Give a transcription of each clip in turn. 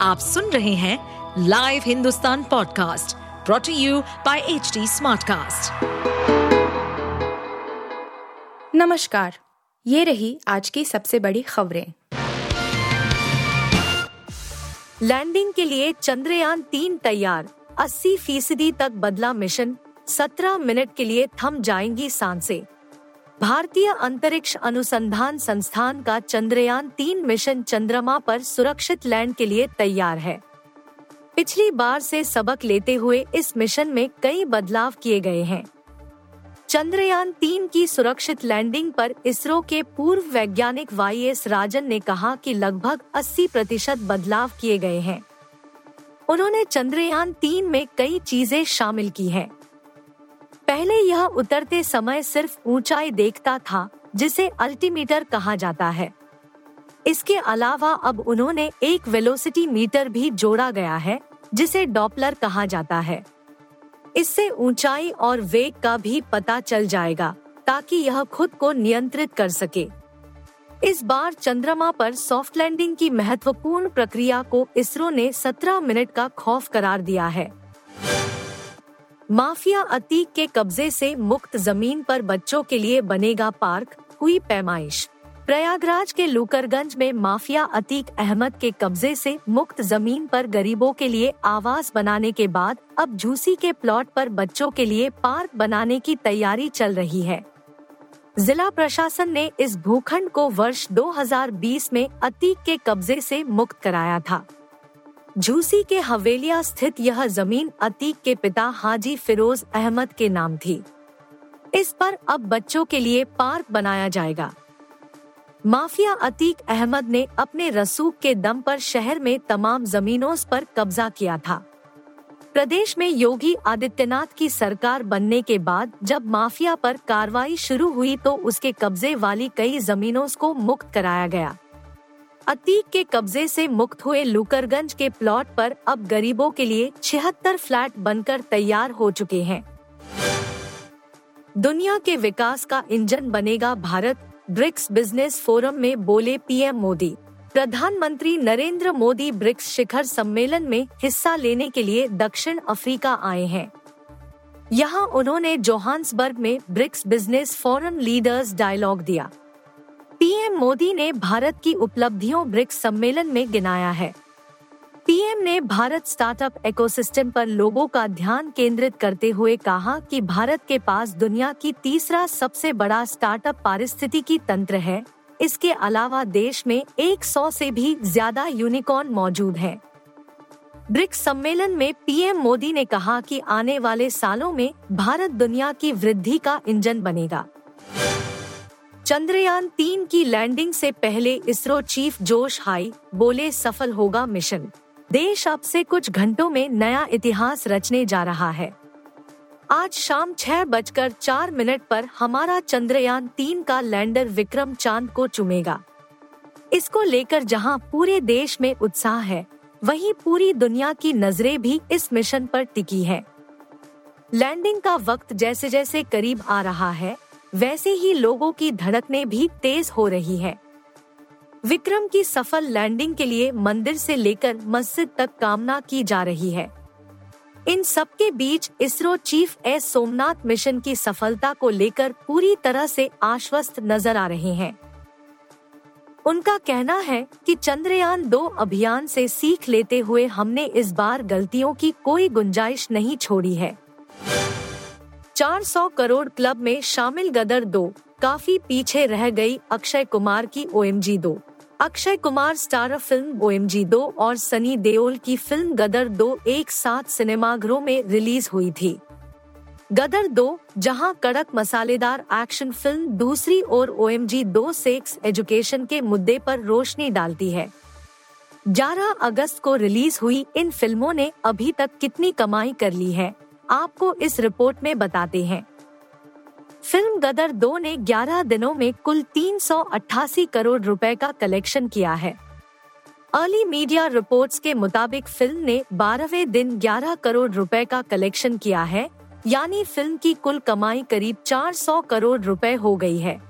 आप सुन रहे हैं live Hindustan podcast brought to you by H Smartcast. नमस्कार, ये रही आज की सबसे बड़ी खबरें लैंडिंग के लिए चंद्रयान तीन तैयार 80 फ़ीसदी तक बदला मिशन 17 मिनट के लिए थम जाएँगी साँसें भारतीय अंतरिक्ष अनुसंधान संस्थान का चंद्रयान तीन मिशन चंद्रमा पर सुरक्षित लैंड के लिए तैयार है। पिछली बार से सबक लेते हुए इस मिशन में कई बदलाव किए गए हैं। चंद्रयान तीन की सुरक्षित लैंडिंग पर इसरो के पूर्व वैज्ञानिक वाई एस राजन ने कहा कि लगभग 80 प्रतिशत बदलाव किए गए हैं। उन्होंने चंद्रयान तीन में कई चीज़ें शामिल की हैं। पहले यह उतरते समय सिर्फ़ ऊंचाई देखता था, जिसे अल्टीमीटर कहा जाता है। इसके अलावा अब उन्होंने एक वेलोसिटी मीटर भी जोड़ा गया है, जिसे डॉपलर कहा जाता है। इससे ऊंचाई और वेग का भी पता चल जाएगा, ताकि यह खुद को नियंत्रित कर सके। इस बार चंद्रमा पर सॉफ्ट लैंडिंग की महत्वपूर्ण प्रक्रिया को इसरो ने 17 मिनट का खौफ करार दिया है। माफिया अतीक के कब्जे से मुक्त ज़मीन पर बच्चों के लिए बनेगा पार्क, हुई पैमाइश। प्रयागराज के लूकरगंज में माफिया अतीक अहमद के कब्जे से मुक्त ज़मीन पर गरीबों के लिए आवास बनाने के बाद अब झूसी के प्लॉट पर बच्चों के लिए पार्क बनाने की तैयारी चल रही है। जिला प्रशासन ने इस भूखंड को वर्ष 2020 में अतीक के कब्जे से मुक्त कराया था। झूसी के हवेलिया स्थित यह ज़मीन अतीक के पिता हाजी फिरोज अहमद के नाम थी। इस पर अब बच्चों के लिए पार्क बनाया जाएगा। माफिया अतीक अहमद ने अपने रसूख के दम पर शहर में तमाम जमीनों पर कब्जा किया था। प्रदेश में योगी आदित्यनाथ की सरकार बनने के बाद जब माफिया पर कार्रवाई शुरू हुई तो उसके कब्जे वाली कई जमीनों को मुक्त कराया गया। अतीक के कब्जे से मुक्त हुए लुकरगंज के प्लॉट पर अब गरीबों के लिए छिहत्तर फ्लैट बनकर तैयार हो चुके हैं। दुनिया के विकास का इंजन बनेगा भारत, ब्रिक्स बिज़नेस फोरम में बोले पीएम मोदी। प्रधानमंत्री नरेंद्र मोदी ब्रिक्स शिखर सम्मेलन में हिस्सा लेने के लिए दक्षिण अफ्रीका आए हैं। यहाँ उन्होंने जोहान्सबर्ग में BRICS business forum leaders dialogue दिया। पीएम मोदी ने भारत की उपलब्धियों ब्रिक्स सम्मेलन में गिनाया है। पीएम ने भारत स्टार्टअप इकोसिस्टम पर लोगों का ध्यान केंद्रित करते हुए कहा कि भारत के पास दुनिया की तीसरा सबसे बड़ा स्टार्टअप पारिस्थितिकी तंत्र है। इसके अलावा देश में 100 से भी ज़्यादा यूनिकॉर्न मौजूद हैं। ब्रिक्स सम्मेलन में पीएम मोदी ने कहा कि आने वाले सालों में भारत दुनिया की वृद्धि का इंजन बनेगा। चंद्रयान तीन की लैंडिंग से पहले इसरो चीफ जोश हाई बोले, सफल होगा मिशन। देश अब से कुछ घंटों में नया इतिहास रचने जा रहा है। आज शाम छह बजकर चार मिनट पर हमारा चंद्रयान तीन का लैंडर विक्रम चाँद को चुमेगा। इसको लेकर जहाँ पूरे देश में उत्साह है, वहीं पूरी दुनिया की नज़रें भी इस मिशन पर टिकी है। लैंडिंग का वक्त जैसे जैसे करीब आ रहा है वैसे ही लोगों की धड़कने भी तेज हो रही है। विक्रम की सफल लैंडिंग के लिए मंदिर से लेकर मस्जिद तक कामना की जा रही है। इन सबके बीच ISRO chief S Somnath mission की सफलता को लेकर पूरी तरह से आश्वस्त नज़र आ रहे हैं। उनका कहना है कि चंद्रयान दो अभियान से सीख लेते हुए हमने इस बार गलतियों की कोई गुंजाइश नहीं छोड़ी है। 400 करोड़ क्लब में शामिल गदर दो। काफ़ी पीछे रह गई अक्षय कुमार की ओ दो। Akshay Kumar star film O M दो और सनी देओल की फ़िल्म गदर दो एक साथ सिनेमाघरों में रिलीज़ हुई थी। गदर दो, जहाँ कड़क मसालेदार एक्शन फ़िल्म दूसरी ओर ओ एम जी दो सेक्स एजुकेशन के मुद्दे पर रोशनी डालती है। 11 अगस्त को रिलीज़ हुई इन फ़िल्मों ने अभी तक कितनी कमाई कर ली है? आपको इस रिपोर्ट में बताते हैं। फ़िल्म गदर दो ने 11 दिनों में कुल 388 करोड़ रुपए का कलेक्शन किया है। अर्ली मीडिया रिपोर्ट्स के मुताबिक फ़िल्म ने बारहवें दिन 11 करोड़ रुपए का कलेक्शन किया है, यानी फ़िल्म की कुल कमाई करीब 400 करोड़ रुपए हो गई है।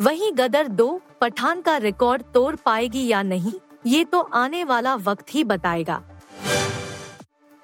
वहीं गदर दो पठान का रिकॉर्ड तोड़ पाएगी या नहीं, ये तो आने वाला वक्त ही बताएगा।